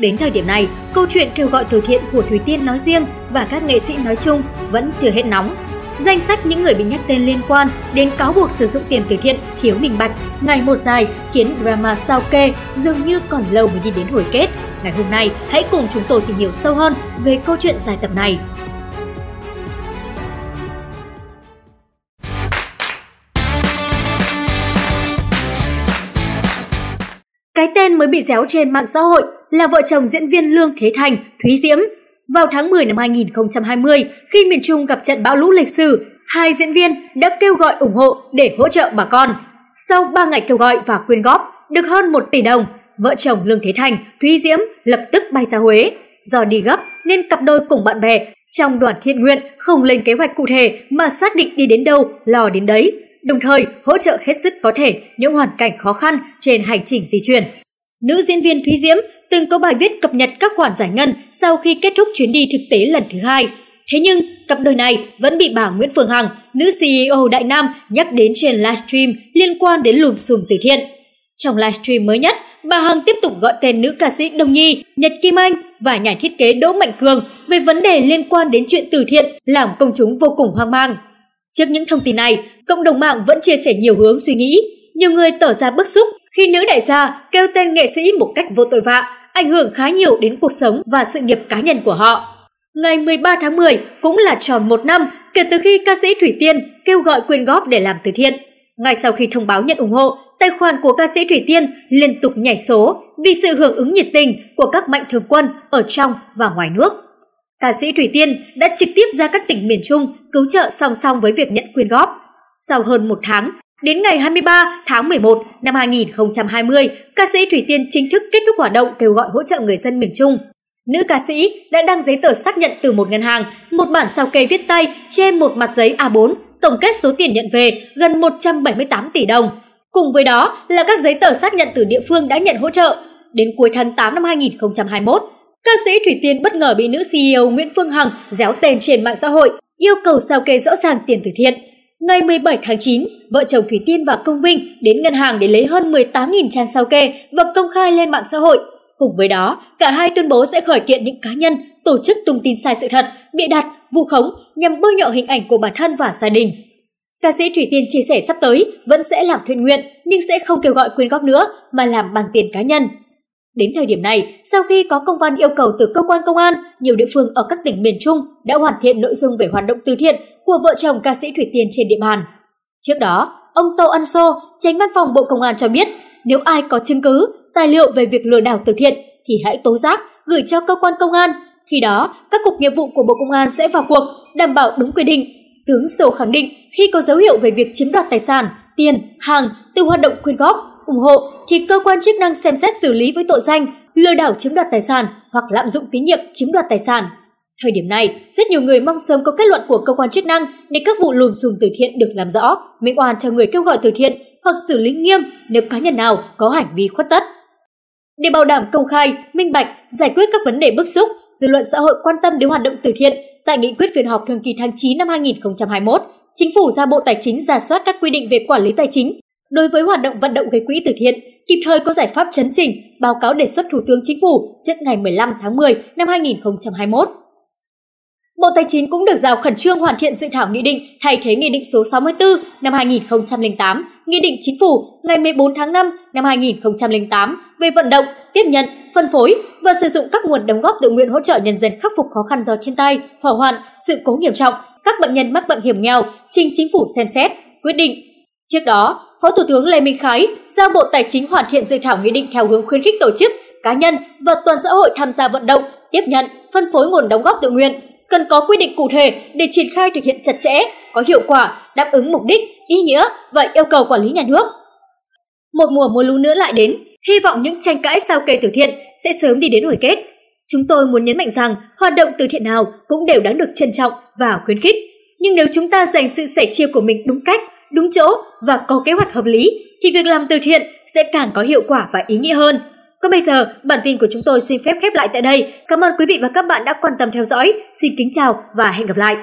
Đến thời điểm này, câu chuyện kêu gọi từ thiện của Thủy Tiên nói riêng và các nghệ sĩ nói chung vẫn chưa hết nóng. Danh sách những người bị nhắc tên liên quan đến cáo buộc sử dụng tiền từ thiện thiếu minh bạch ngày một dài khiến drama sao kê dường như còn lâu mới đi đến hồi kết. Ngày hôm nay, hãy cùng chúng tôi tìm hiểu sâu hơn về câu chuyện dài tập này. Cái tên mới bị déo trên mạng xã hội là vợ chồng diễn viên Lương Thế Thành, Thúy Diễm. Vào tháng 10 năm 2020, khi miền Trung gặp trận bão lũ lịch sử, hai diễn viên đã kêu gọi ủng hộ để hỗ trợ bà con. Sau 3 ngày kêu gọi và quyên góp, được hơn 1 tỷ đồng, vợ chồng Lương Thế Thành, Thúy Diễm lập tức bay ra Huế. Do đi gấp nên cặp đôi cùng bạn bè trong đoàn thiện nguyện không lên kế hoạch cụ thể mà xác định đi đến đâu, lò đến đấy, đồng thời hỗ trợ hết sức có thể những hoàn cảnh khó khăn trên hành trình di chuyển. Nữ diễn viên Thúy Diễm từng có bài viết cập nhật các khoản giải ngân sau khi kết thúc chuyến đi thực tế lần thứ hai. Thế nhưng, cặp đôi này vẫn bị bà Nguyễn Phương Hằng, nữ CEO Đại Nam nhắc đến trên livestream liên quan đến lùm xùm từ thiện. Trong livestream mới nhất, bà Hằng tiếp tục gọi tên nữ ca sĩ Đông Nhi, Nhật Kim Anh và nhà thiết kế Đỗ Mạnh Cường về vấn đề liên quan đến chuyện từ thiện làm công chúng vô cùng hoang mang. Trước những thông tin này, cộng đồng mạng vẫn chia sẻ nhiều hướng suy nghĩ. Nhiều người tỏ ra bức xúc khi nữ đại gia kêu tên nghệ sĩ một cách vô tội vạ, ảnh hưởng khá nhiều đến cuộc sống và sự nghiệp cá nhân của họ. Ngày 13 tháng 10 cũng là tròn một năm kể từ khi ca sĩ Thủy Tiên kêu gọi quyên góp để làm từ thiện. Ngay sau khi thông báo nhận ủng hộ, tài khoản của ca sĩ Thủy Tiên liên tục nhảy số vì sự hưởng ứng nhiệt tình của các mạnh thường quân ở trong và ngoài nước. Ca sĩ Thủy Tiên đã trực tiếp ra các tỉnh miền Trung cứu trợ song song với việc nhận quyên góp. Sau hơn một tháng, đến ngày 23 tháng 11 năm 2020, ca sĩ Thủy Tiên chính thức kết thúc hoạt động kêu gọi hỗ trợ người dân miền Trung. Nữ ca sĩ đã đăng giấy tờ xác nhận từ một ngân hàng, một bản sao kê viết tay trên một mặt giấy A4, tổng kết số tiền nhận về gần 178 tỷ đồng. Cùng với đó là các giấy tờ xác nhận từ địa phương đã nhận hỗ trợ. Đến cuối tháng 8 năm 2021, ca sĩ Thủy Tiên bất ngờ bị nữ CEO Nguyễn Phương Hằng déo tên trên mạng xã hội, yêu cầu sao kê rõ ràng tiền từ thiện. Ngày 17 tháng 9, vợ chồng Thủy Tiên và Công Vinh đến ngân hàng để lấy hơn 18.000 trang sao kê và công khai lên mạng xã hội. Cùng với đó, cả hai tuyên bố sẽ khởi kiện những cá nhân, tổ chức tung tin sai sự thật, bịa đặt, vu khống nhằm bôi nhọ hình ảnh của bản thân và gia đình. Ca sĩ Thủy Tiên chia sẻ sắp tới vẫn sẽ làm thiện nguyện nhưng sẽ không kêu gọi quyên góp nữa mà làm bằng tiền cá nhân. Đến thời điểm này, sau khi có công văn yêu cầu từ cơ quan công an, nhiều địa phương ở các tỉnh miền Trung đã hoàn thiện nội dung về hoạt động từ thiện của vợ chồng ca sĩ Thủy Tiên trên địa bàn. Trước đó, ông Tô Ân Sô, tránh văn phòng Bộ Công an cho biết, nếu ai có chứng cứ, tài liệu về việc lừa đảo từ thiện thì hãy tố giác, gửi cho cơ quan công an. Khi đó, các cục nghiệp vụ của Bộ Công an sẽ vào cuộc, đảm bảo đúng quy định. Tướng Sô khẳng định khi có dấu hiệu về việc chiếm đoạt tài sản, tiền, hàng từ hoạt động quyên góp, ủng hộ thì cơ quan chức năng xem xét xử lý với tội danh lừa đảo chiếm đoạt tài sản hoặc lạm dụng tín nhiệm chiếm đoạt tài sản. Thời điểm này, rất nhiều người mong sớm có kết luận của cơ quan chức năng để các vụ lùm xùm từ thiện được làm rõ, minh oan cho người kêu gọi từ thiện hoặc xử lý nghiêm nếu cá nhân nào có hành vi khuất tất. Để bảo đảm công khai, minh bạch, giải quyết các vấn đề bức xúc, dư luận xã hội quan tâm đến hoạt động từ thiện, tại nghị quyết phiên họp thường kỳ tháng 9 năm 2021, Chính phủ ra Bộ Tài chính giả soát các quy định về quản lý tài chính đối với hoạt động vận động gây quỹ từ thiện, kịp thời có giải pháp chấn chỉnh, báo cáo đề xuất Thủ tướng Chính phủ trước ngày 15 tháng 10 năm 2021. Bộ Tài chính cũng được giao khẩn trương hoàn thiện dự thảo nghị định thay thế Nghị định số 64 năm 2008, Nghị định Chính phủ ngày 14 tháng 5 năm 2008 về vận động, tiếp nhận, phân phối và sử dụng các nguồn đóng góp tự nguyện hỗ trợ nhân dân khắc phục khó khăn do thiên tai, hỏa hoạn, sự cố nghiêm trọng, các bệnh nhân mắc bệnh hiểm nghèo trình Chính phủ xem xét, quyết định. Trước đó, Phó Thủ tướng Lê Minh Khái giao Bộ Tài chính hoàn thiện dự thảo nghị định theo hướng khuyến khích tổ chức, cá nhân và toàn xã hội tham gia vận động, tiếp nhận, phân phối nguồn đóng góp tự nguyện cần có quy định cụ thể để triển khai thực hiện chặt chẽ, có hiệu quả, đáp ứng mục đích, ý nghĩa và yêu cầu quản lý nhà nước. Một mùa mưa lũ nữa lại đến, hy vọng những tranh cãi sao kê từ thiện sẽ sớm đi đến hồi kết. Chúng tôi muốn nhấn mạnh rằng hoạt động từ thiện nào cũng đều đáng được trân trọng và khuyến khích. Nhưng nếu chúng ta dành sự sẻ chia của mình đúng cách, đúng chỗ và có kế hoạch hợp lý, thì việc làm từ thiện sẽ càng có hiệu quả và ý nghĩa hơn. Còn bây giờ, bản tin của chúng tôi xin phép khép lại tại đây. Cảm ơn quý vị và các bạn đã quan tâm theo dõi. Xin kính chào và hẹn gặp lại.